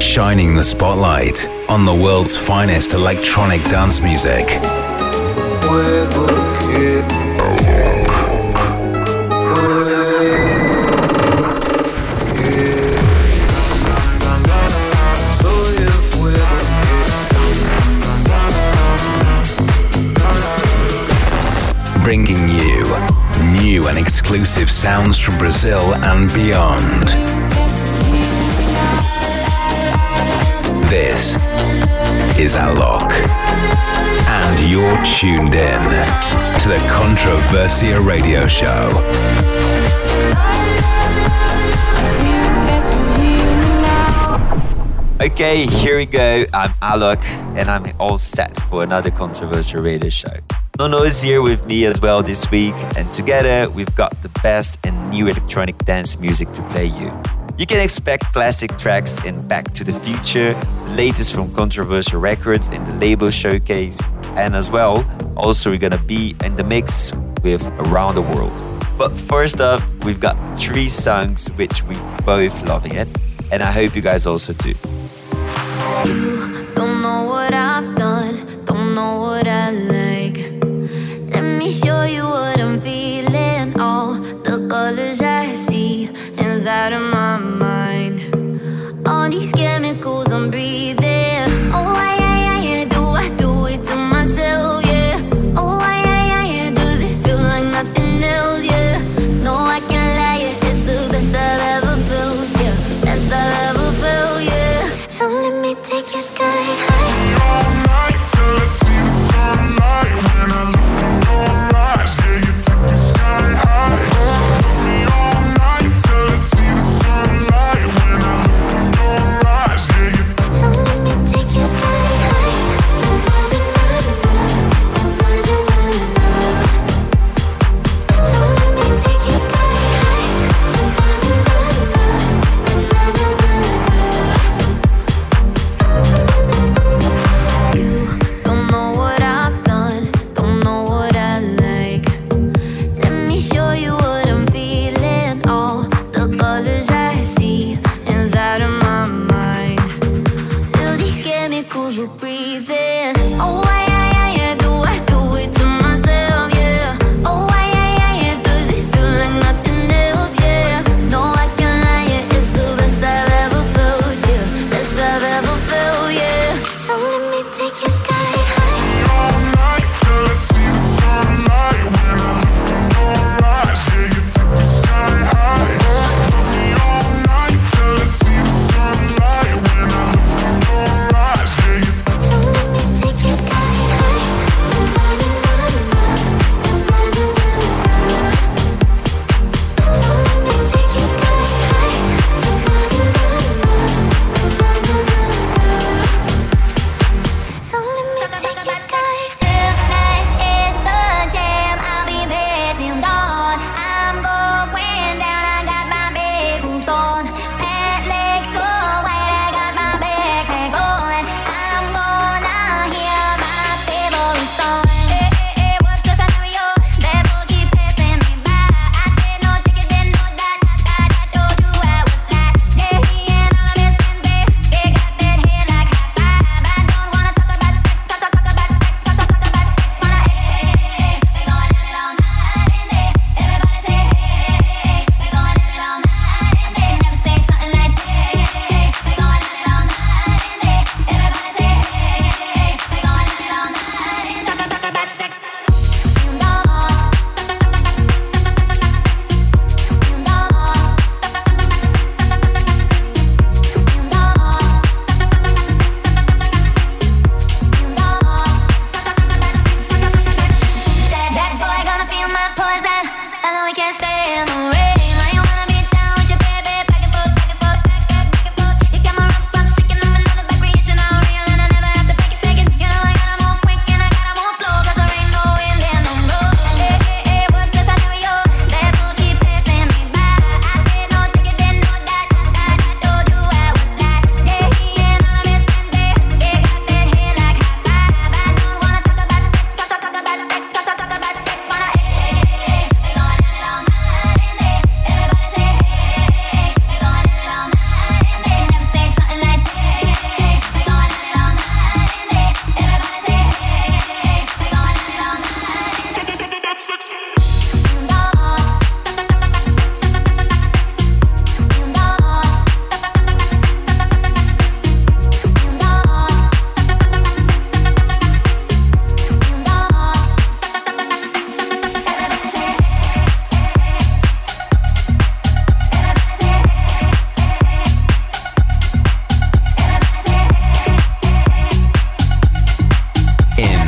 Shining the spotlight on the world's finest electronic dance music. bringing and exclusive sounds from Brazil and beyond. This is Alok, and you're tuned in to the Controversia Radio Show. Okay, here we go. I'm Alok, and I'm all set for another Controversia Radio Show. Nono is here with me as well this week, and together we've got the best and new electronic dance music to play you. You can expect classic tracks in Back to the Future, the latest from Controversia Records in the label showcase, and as well, also we're gonna be in the mix with Around the World. But first up, we've got three songs which we both loving it, and I hope you guys also do.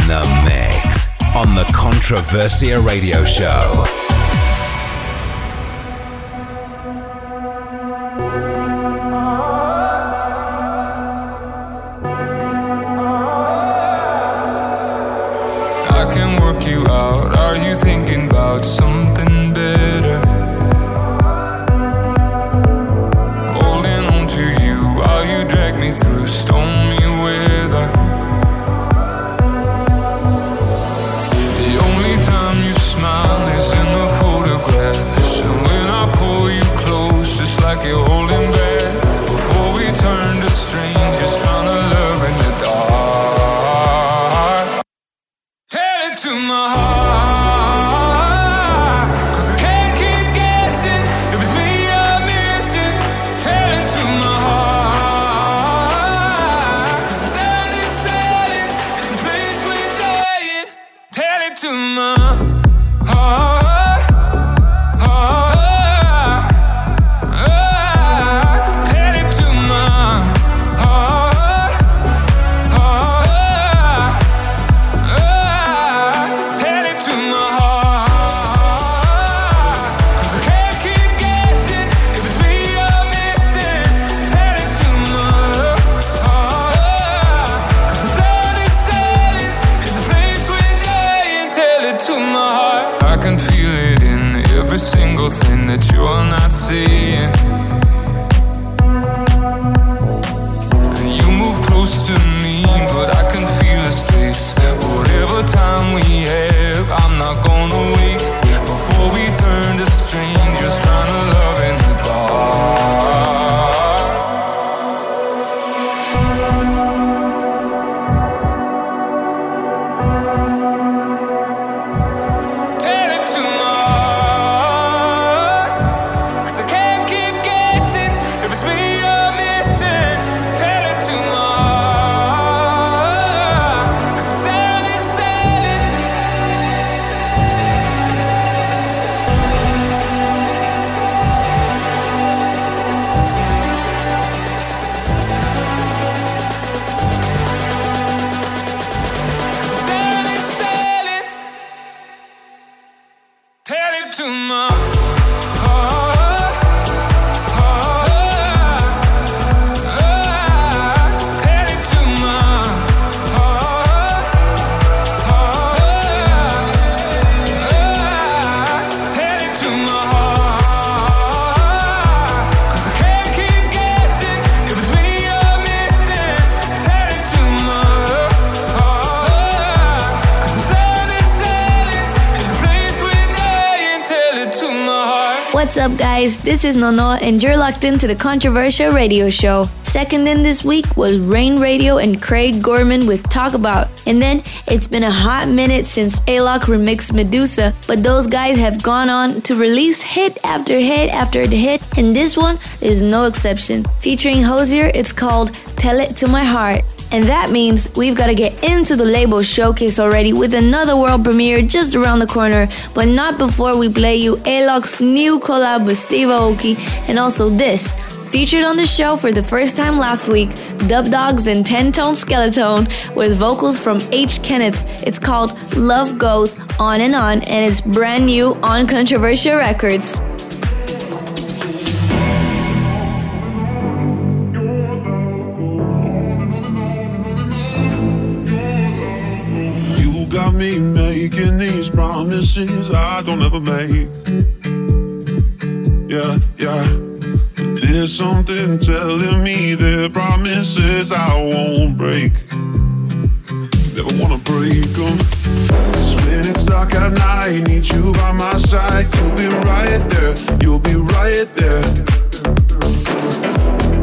the mix on the Controversia Radio Show. Guys? This is Nono, and you're locked into the Controversia Radio Show. Second in this week was Rain Radio and Craig Gorman with Talk About. And then it's been a hot minute since Alok remixed Meduza, but those guys have gone on to release hit after hit after hit, and this one is no exception. Featuring Hozier, it's called Tell It to My Heart. And that means we've got to get into the label showcase already with another world premiere just around the corner, but not before we play you Alok's new collab with Steve Aoki and also this. Featured on the show for the first time last week, Dubdogz and 10 Tone Skeleton with vocals from H. Kenneth. It's called Love Goes On and On and it's brand new on Controversia Records. Promises I don't ever make. Yeah, yeah. There's something telling me that promises I won't break. Never wanna break them. It's dark at night, need you by my side. You'll be right there, you'll be right there.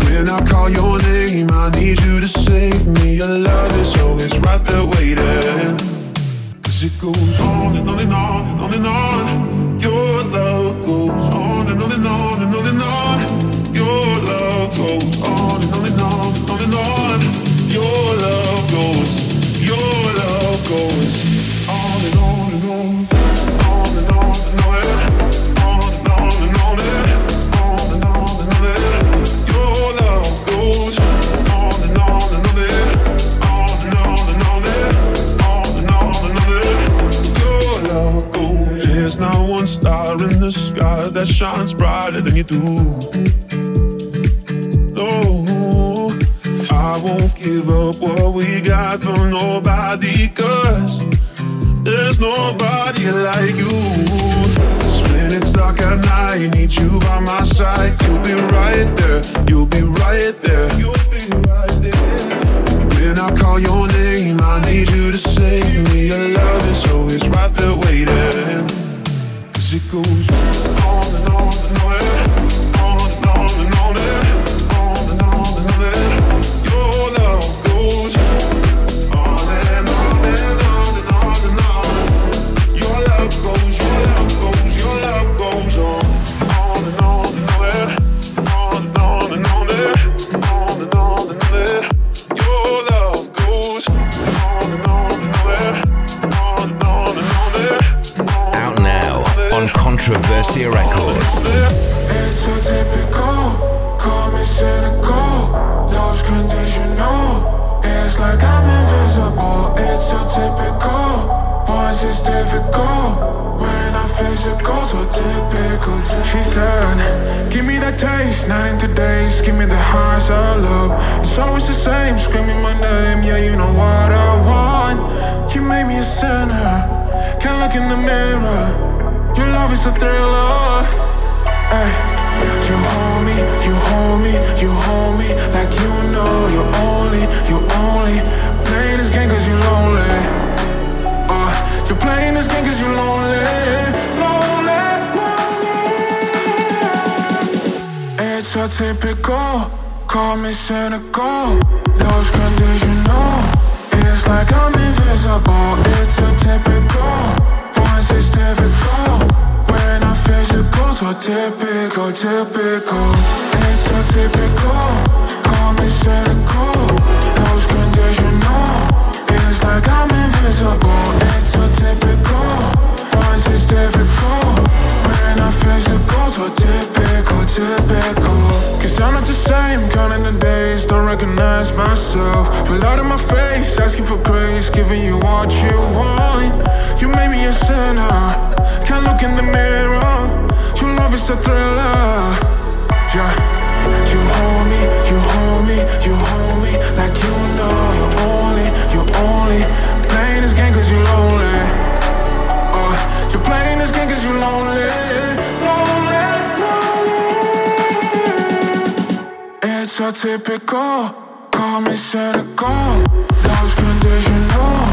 When I call your name, I need you to save me. Your love is always right there tú. It's a Thriller. Yeah. You hold me, you hold me, you hold me like you know you're only, you're only playing this game cause you lonely. Oh, you're playing this game cause you lonely. Lonely, lonely. It's a typical, call me cynical. Love's conditional.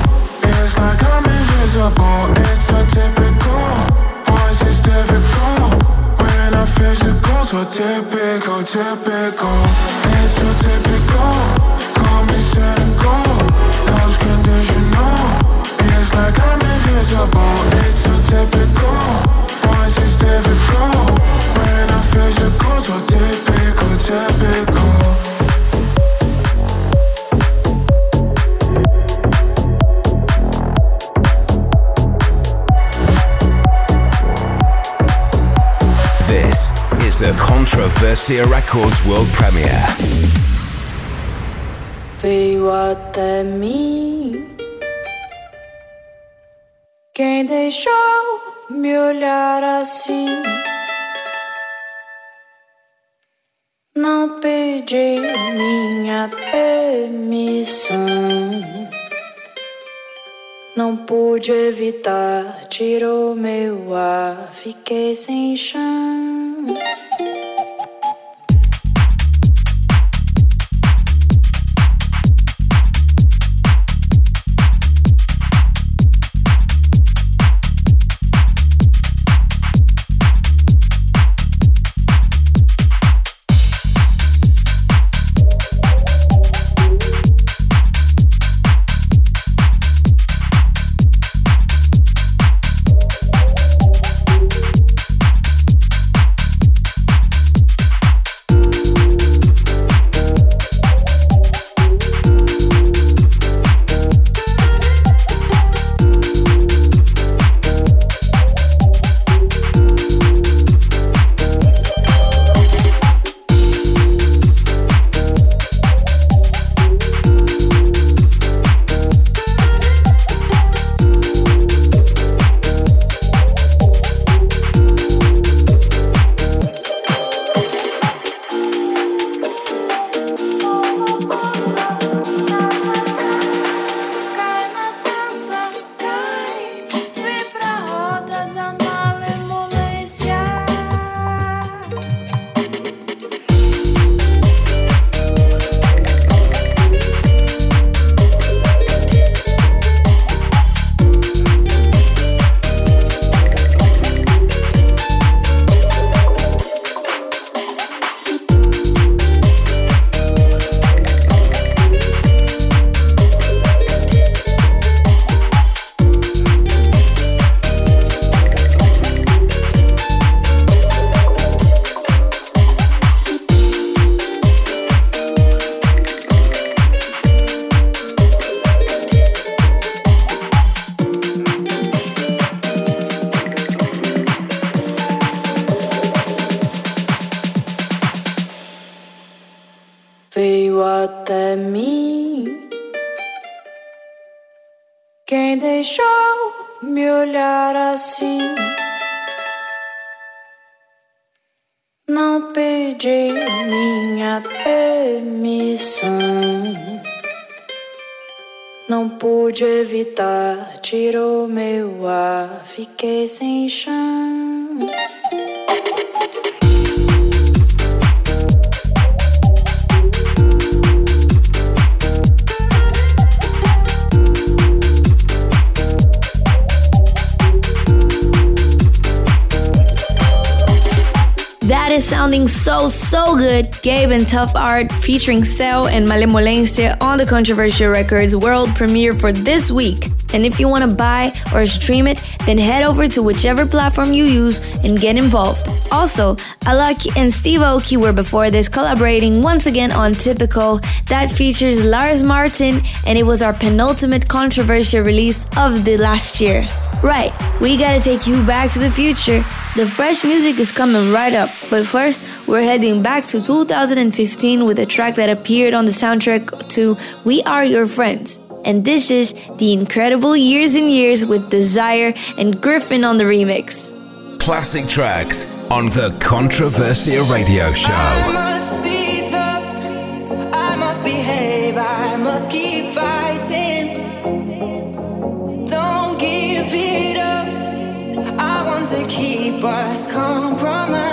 It's like I'm invisible. It's so typical, voice is difficult. Fais je qu'on soit typical, typical It's so typical Call me cynical, and go Love's conditional It's like I'm invisible It's so typical Once it's difficult When I feel je qu'on soit typical, oh, typical oh. Traversia Records World Premiere. Veio até mim quem deixou me olhar assim. Não pedi minha permissão. Não pude evitar, tirou meu ar, fiquei sem chão. Olhar assim? Não pedi minha permissão. Não pude evitar, tirou meu ar, fiquei sem chão. Sounding so, so good. Gabe and Tough Art featuring Cell and Malemolência on the Controversia Records world premiere for this week. And if you want to buy or stream it, then head over to whichever platform you use and get involved. Also, Alok and Steve Aoki were before this collaborating once again on Typical that features Lars Martin and it was our penultimate Controversia release of the last year. Right, we gotta take you back to the future. The fresh music is coming right up, but first, we're heading back to 2015 with a track that appeared on the soundtrack to We Are Your Friends. And this is The Incredible Years and Years with Desire and Gryffin on the remix. Classic tracks on the Controversia Radio Show. I must be tough. I must behave. I must keep fighting. Don't give it up. I want to keep us compromising.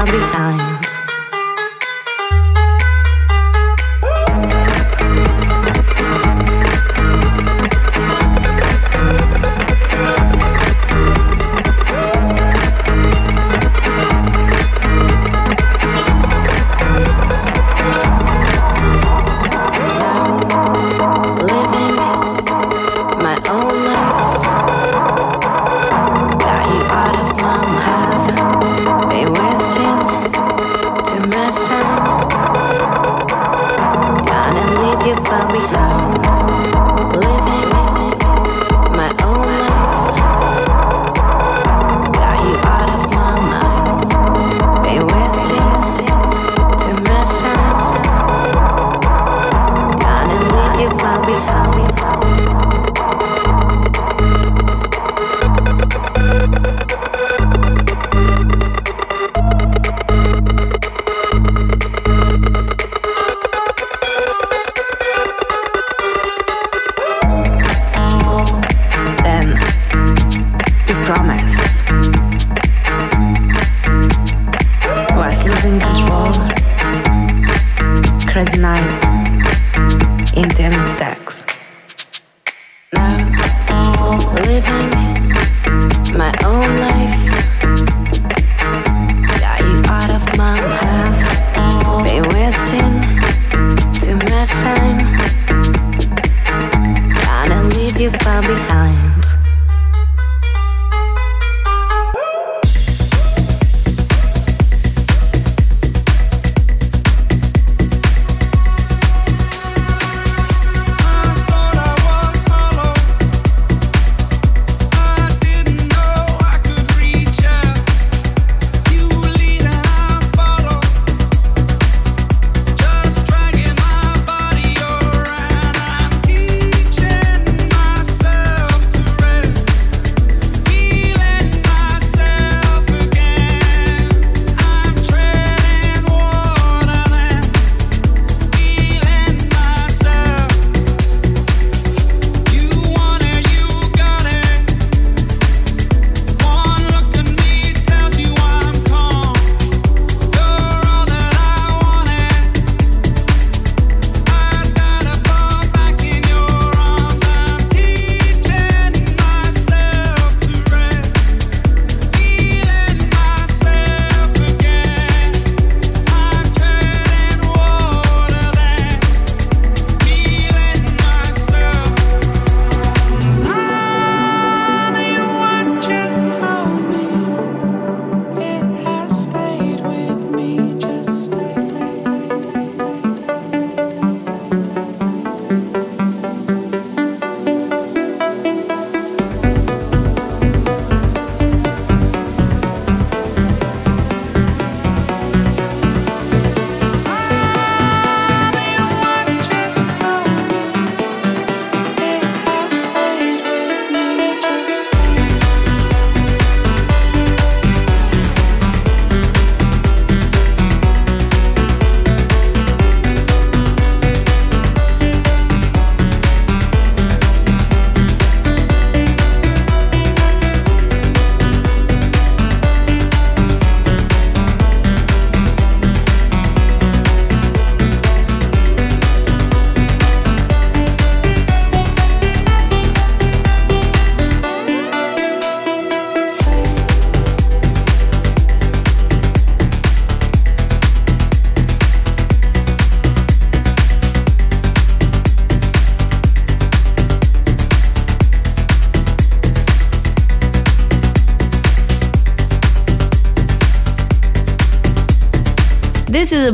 I'm behind.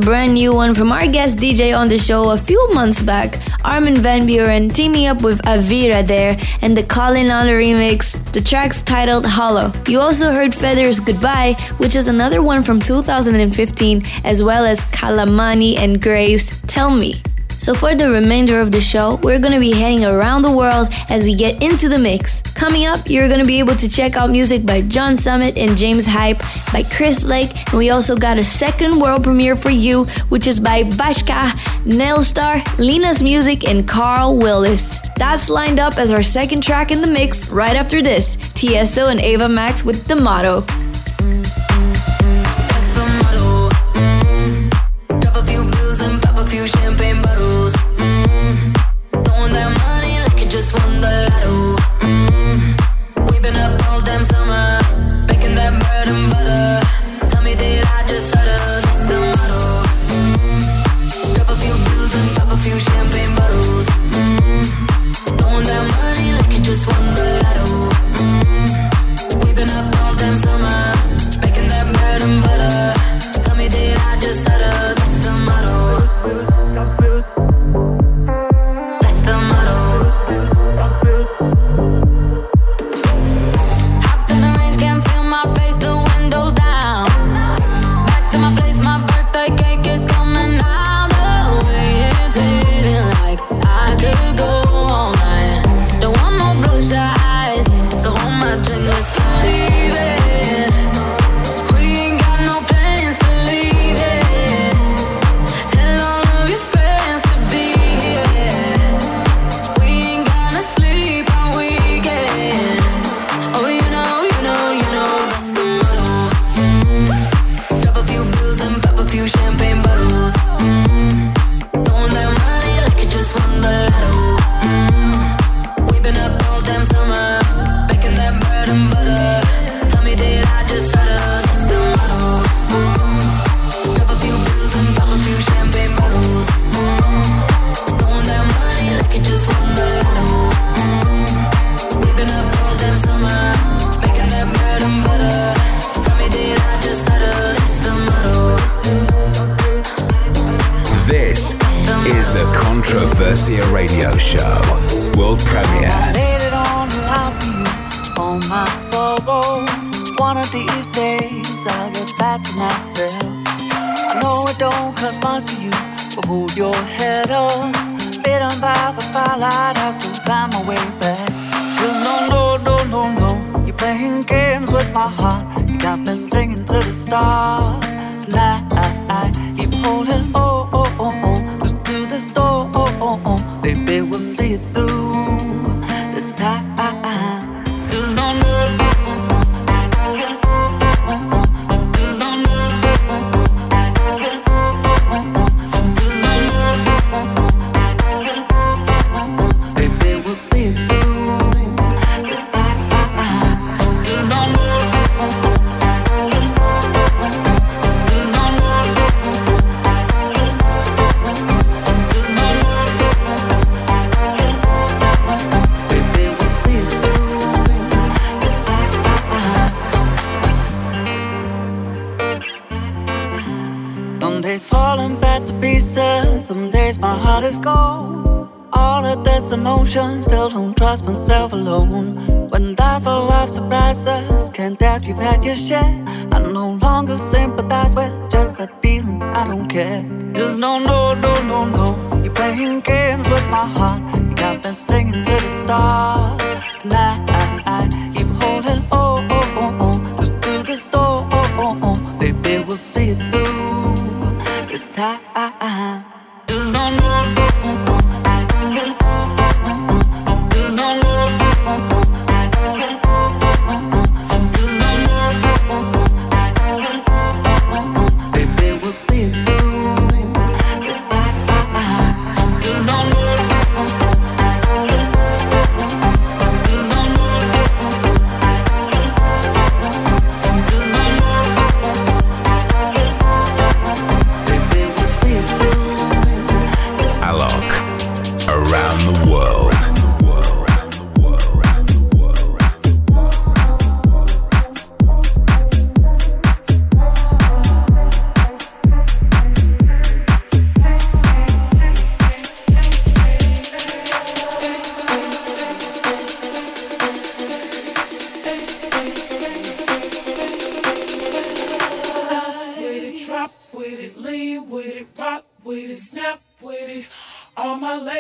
Brand new one from our guest DJ on the show a few months back, Armin van Buuren, teaming up with Avira there, and the Colin on remix. The track's titled Hollow. You also heard Feder's Goodbye, which is another one from 2015, as well as Kalamani and Grace Tell Me. So, for the remainder of the show, we're gonna be heading around the world as we get into the mix. Coming up, you're gonna be able to check out music by John Summit and James Hype, by Chris Lake, and we also got a second world premiere for you, which is by Bashka, Nailstar, Lena's Music, and Carl Willis. That's lined up as our second track in the mix right after this Tiesto and Ava Max with the motto. Emotions still don't trust myself alone. When that's what life surprises, can't doubt you've had your share. I no longer sympathize with just that feeling, I don't care. Just no, no, no, no, no. You're playing games with my heart. You got me singing to the stars.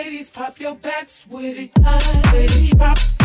Ladies, pop your backs with it. Ladies, drop.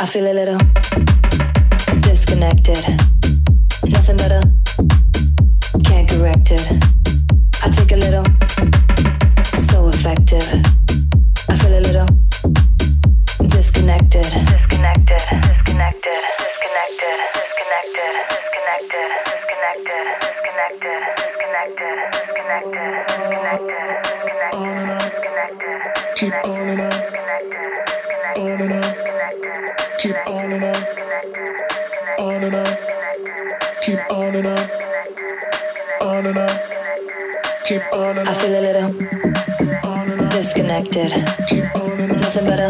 I feel a little disconnected. Nothing better. Can't correct it. I a little. So. I feel a little disconnected. Disconnected. Disconnected. Disconnected. Disconnected. Disconnected. Disconnected. Disconnected. Disconnected. Disconnected. Disconnected. Keep on and On. Keep on and on, on and on. Keep on and on, on and on. Keep on and on. I feel a little on and on. disconnected. Keep on and on. Nothing better.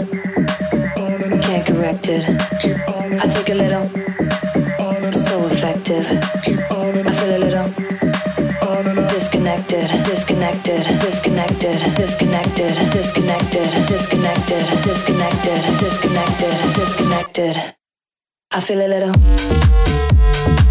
On and on. Can't correct it. Keep on and on. I take a little. So effective. I feel a little. Disconnected. Disconnected. Disconnected. Disconnected. Disconnected. Disconnected. Disconnected. I feel a little.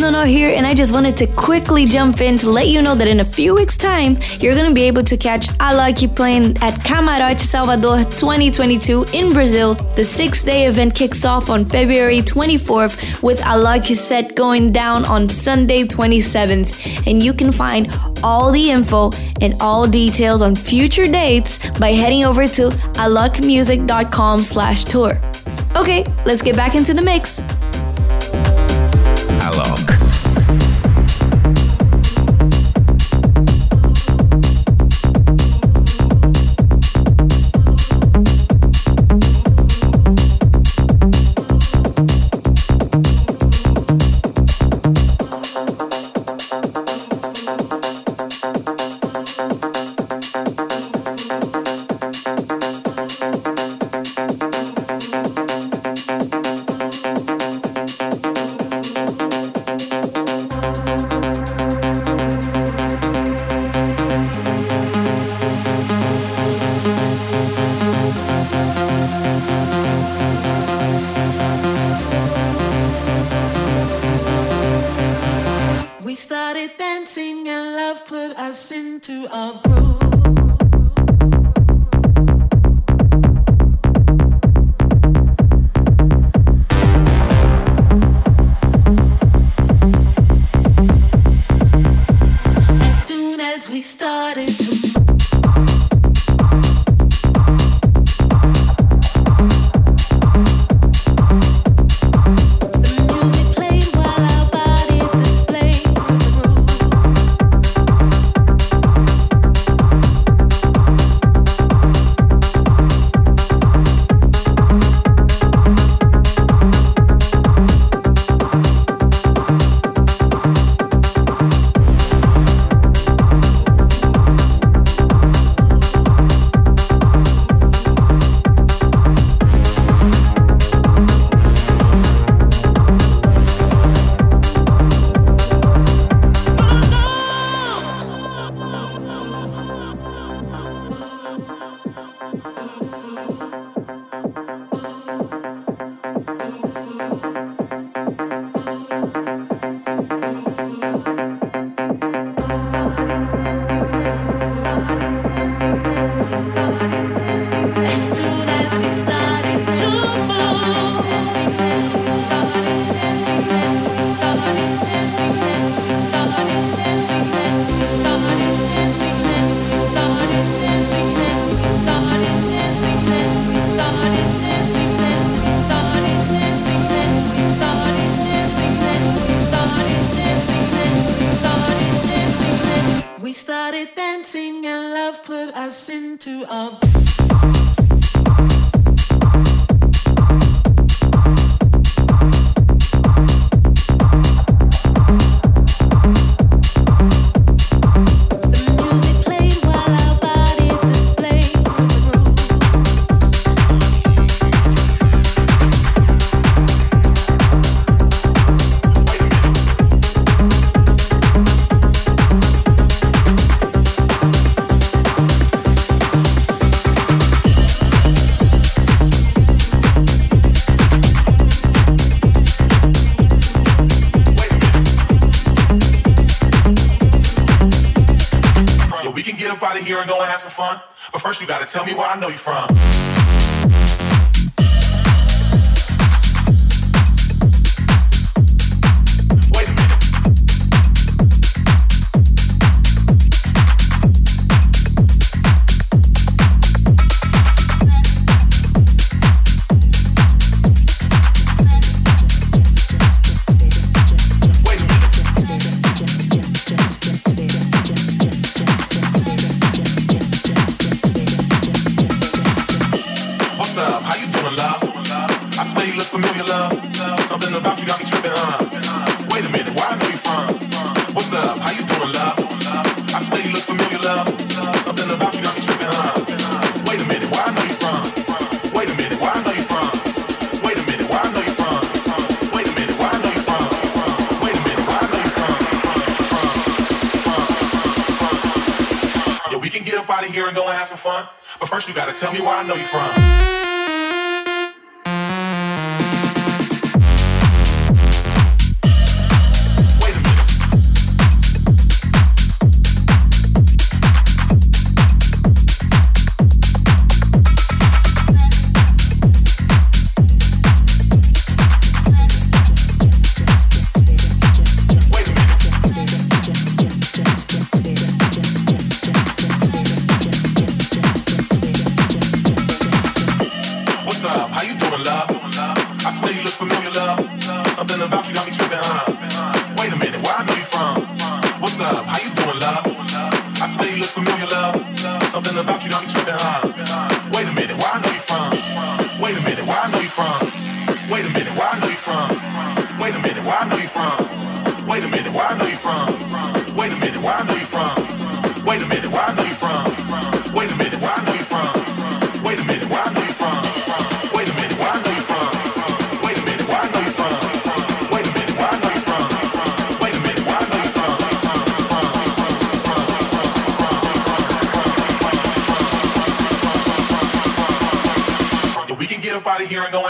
Nono here, and I just wanted to quickly jump in to let you know that in a few weeks' time, you're gonna be able to catch Alok playing at Camarote Salvador 2022 in Brazil. The six day event kicks off on February 24th with Alok's set going down on Sunday 27th, and you can find all the info and all details on future dates by heading over to alokmusic.com slash tour. Okay, let's get back into the mix.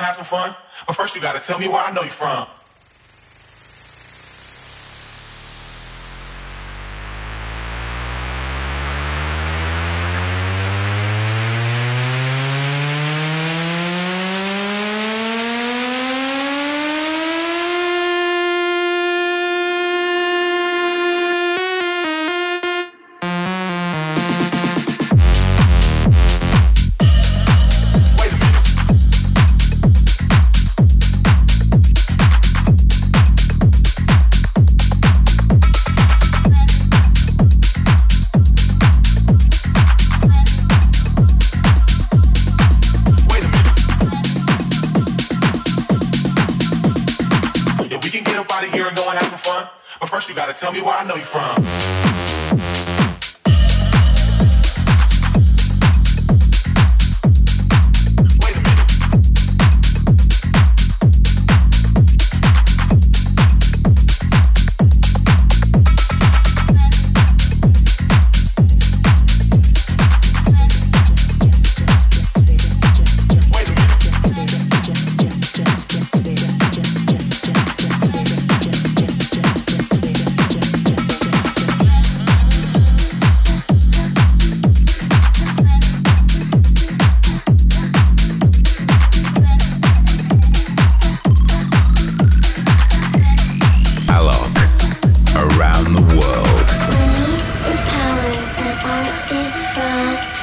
have some fun. But first you gotta tell me where I know you from.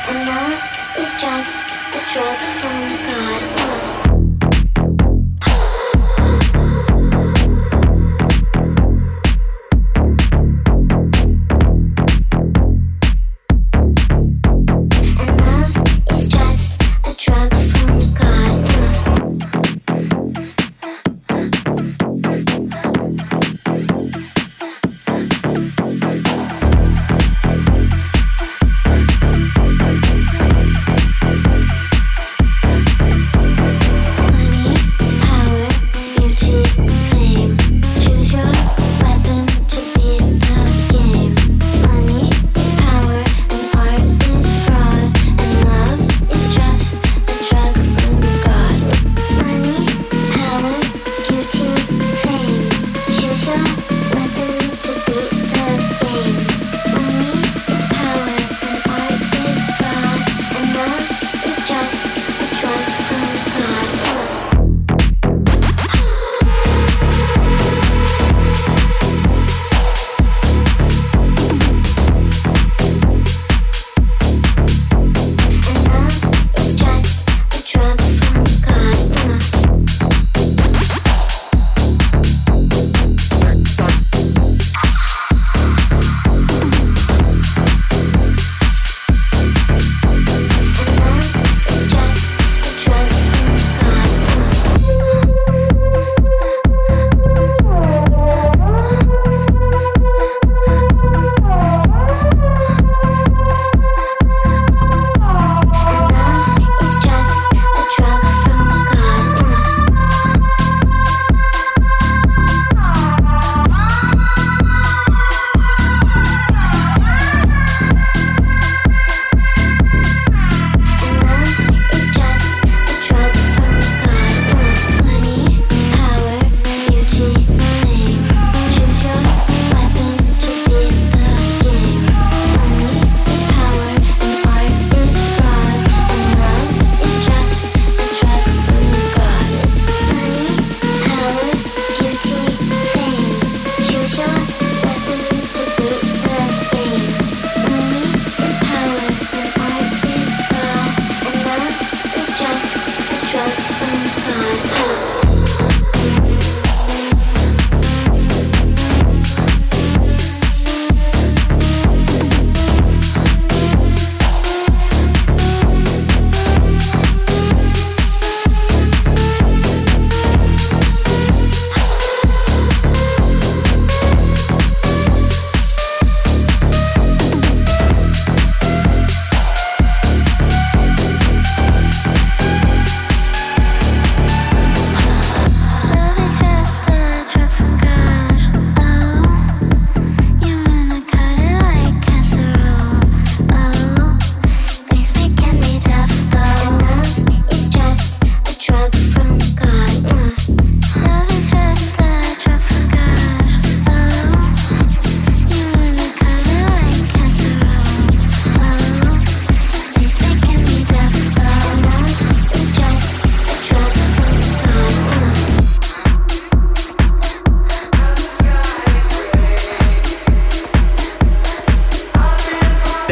And love is just a drug from God.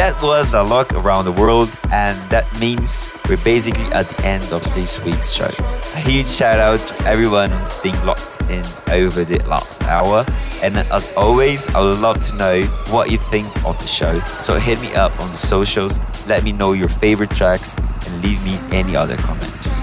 that was a look around the world, and that means we're basically at the end of this week's show. A huge shout out to everyone who's been locked in over the last hour. And as always, I would love to know what you think of the show. So hit me up on the socials, let me know your favorite tracks, and leave me any other comments.